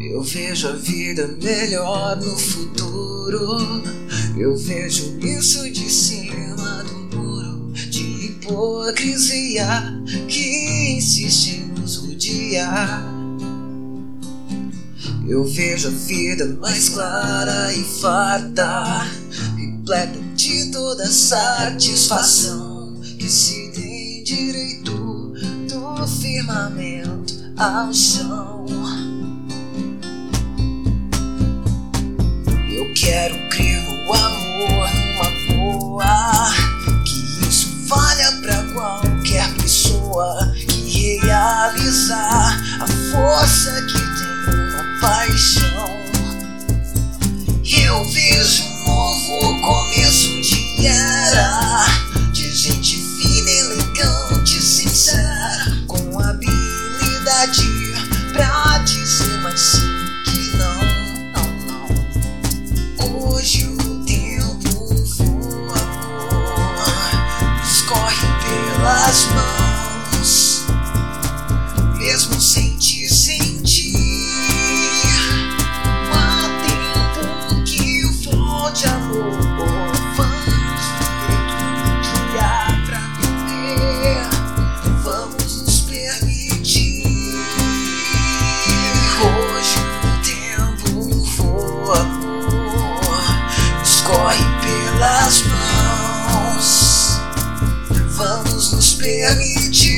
Eu vejo a vida melhor no futuro. Eu vejo isso de cima do muro de hipocrisia que insiste em nos rodear. Eu vejo a vida mais clara e farta, repleta de toda satisfação que se tem direito do firmamento ao chão. A força que I need you.